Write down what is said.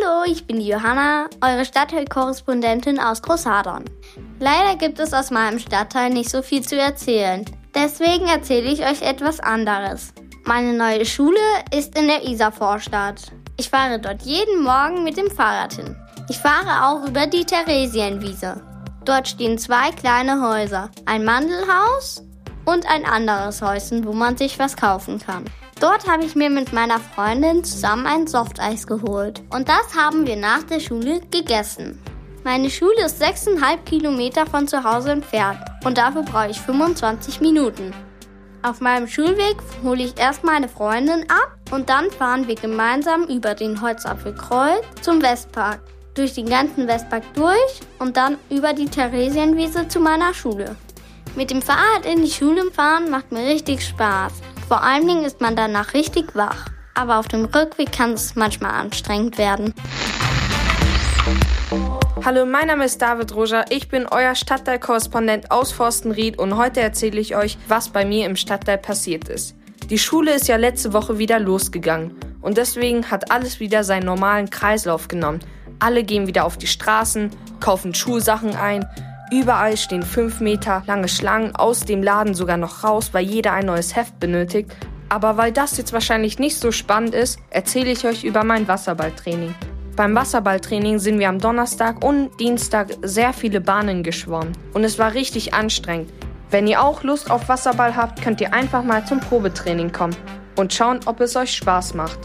Hallo, ich bin die Johanna, eure Stadtteilkorrespondentin aus Großhadern. Leider gibt es aus meinem Stadtteil nicht so viel zu erzählen. Deswegen erzähle ich euch etwas anderes. Meine neue Schule ist in der Isarvorstadt. Ich fahre dort jeden Morgen mit dem Fahrrad hin. Ich fahre auch über die Theresienwiese. Dort stehen zwei kleine Häuser, ein Mandelhaus und ein anderes Häuschen, wo man sich was kaufen kann. Dort habe ich mir mit meiner Freundin zusammen ein Softeis geholt. Und das haben wir nach der Schule gegessen. Meine Schule ist 6,5 Kilometer von zu Hause entfernt und dafür brauche ich 25 Minuten. Auf meinem Schulweg hole ich erst meine Freundin ab und dann fahren wir gemeinsam über den Holzapfelkreuz zum Westpark. Durch den ganzen Westpark durch und dann über die Theresienwiese zu meiner Schule. Mit dem Fahrrad in die Schule fahren macht mir richtig Spaß. Vor allen Dingen ist man danach richtig wach. Aber auf dem Rückweg kann es manchmal anstrengend werden. Hallo, mein Name ist David Roger. Ich bin euer Stadtteilkorrespondent aus Forstenried und heute erzähle ich euch, was bei mir im Stadtteil passiert ist. Die Schule ist ja letzte Woche wieder losgegangen und deswegen hat alles wieder seinen normalen Kreislauf genommen. Alle gehen wieder auf die Straßen, kaufen Schulsachen ein, Überall stehen fünf Meter lange Schlangen aus dem Laden sogar noch raus, weil jeder ein neues Heft benötigt. Aber weil das jetzt wahrscheinlich nicht so spannend ist, erzähle ich euch über mein Wasserballtraining. Beim Wasserballtraining sind wir am Donnerstag und Dienstag sehr viele Bahnen geschwommen. Und es war richtig anstrengend. Wenn ihr auch Lust auf Wasserball habt, könnt ihr einfach mal zum Probetraining kommen und schauen, ob es euch Spaß macht.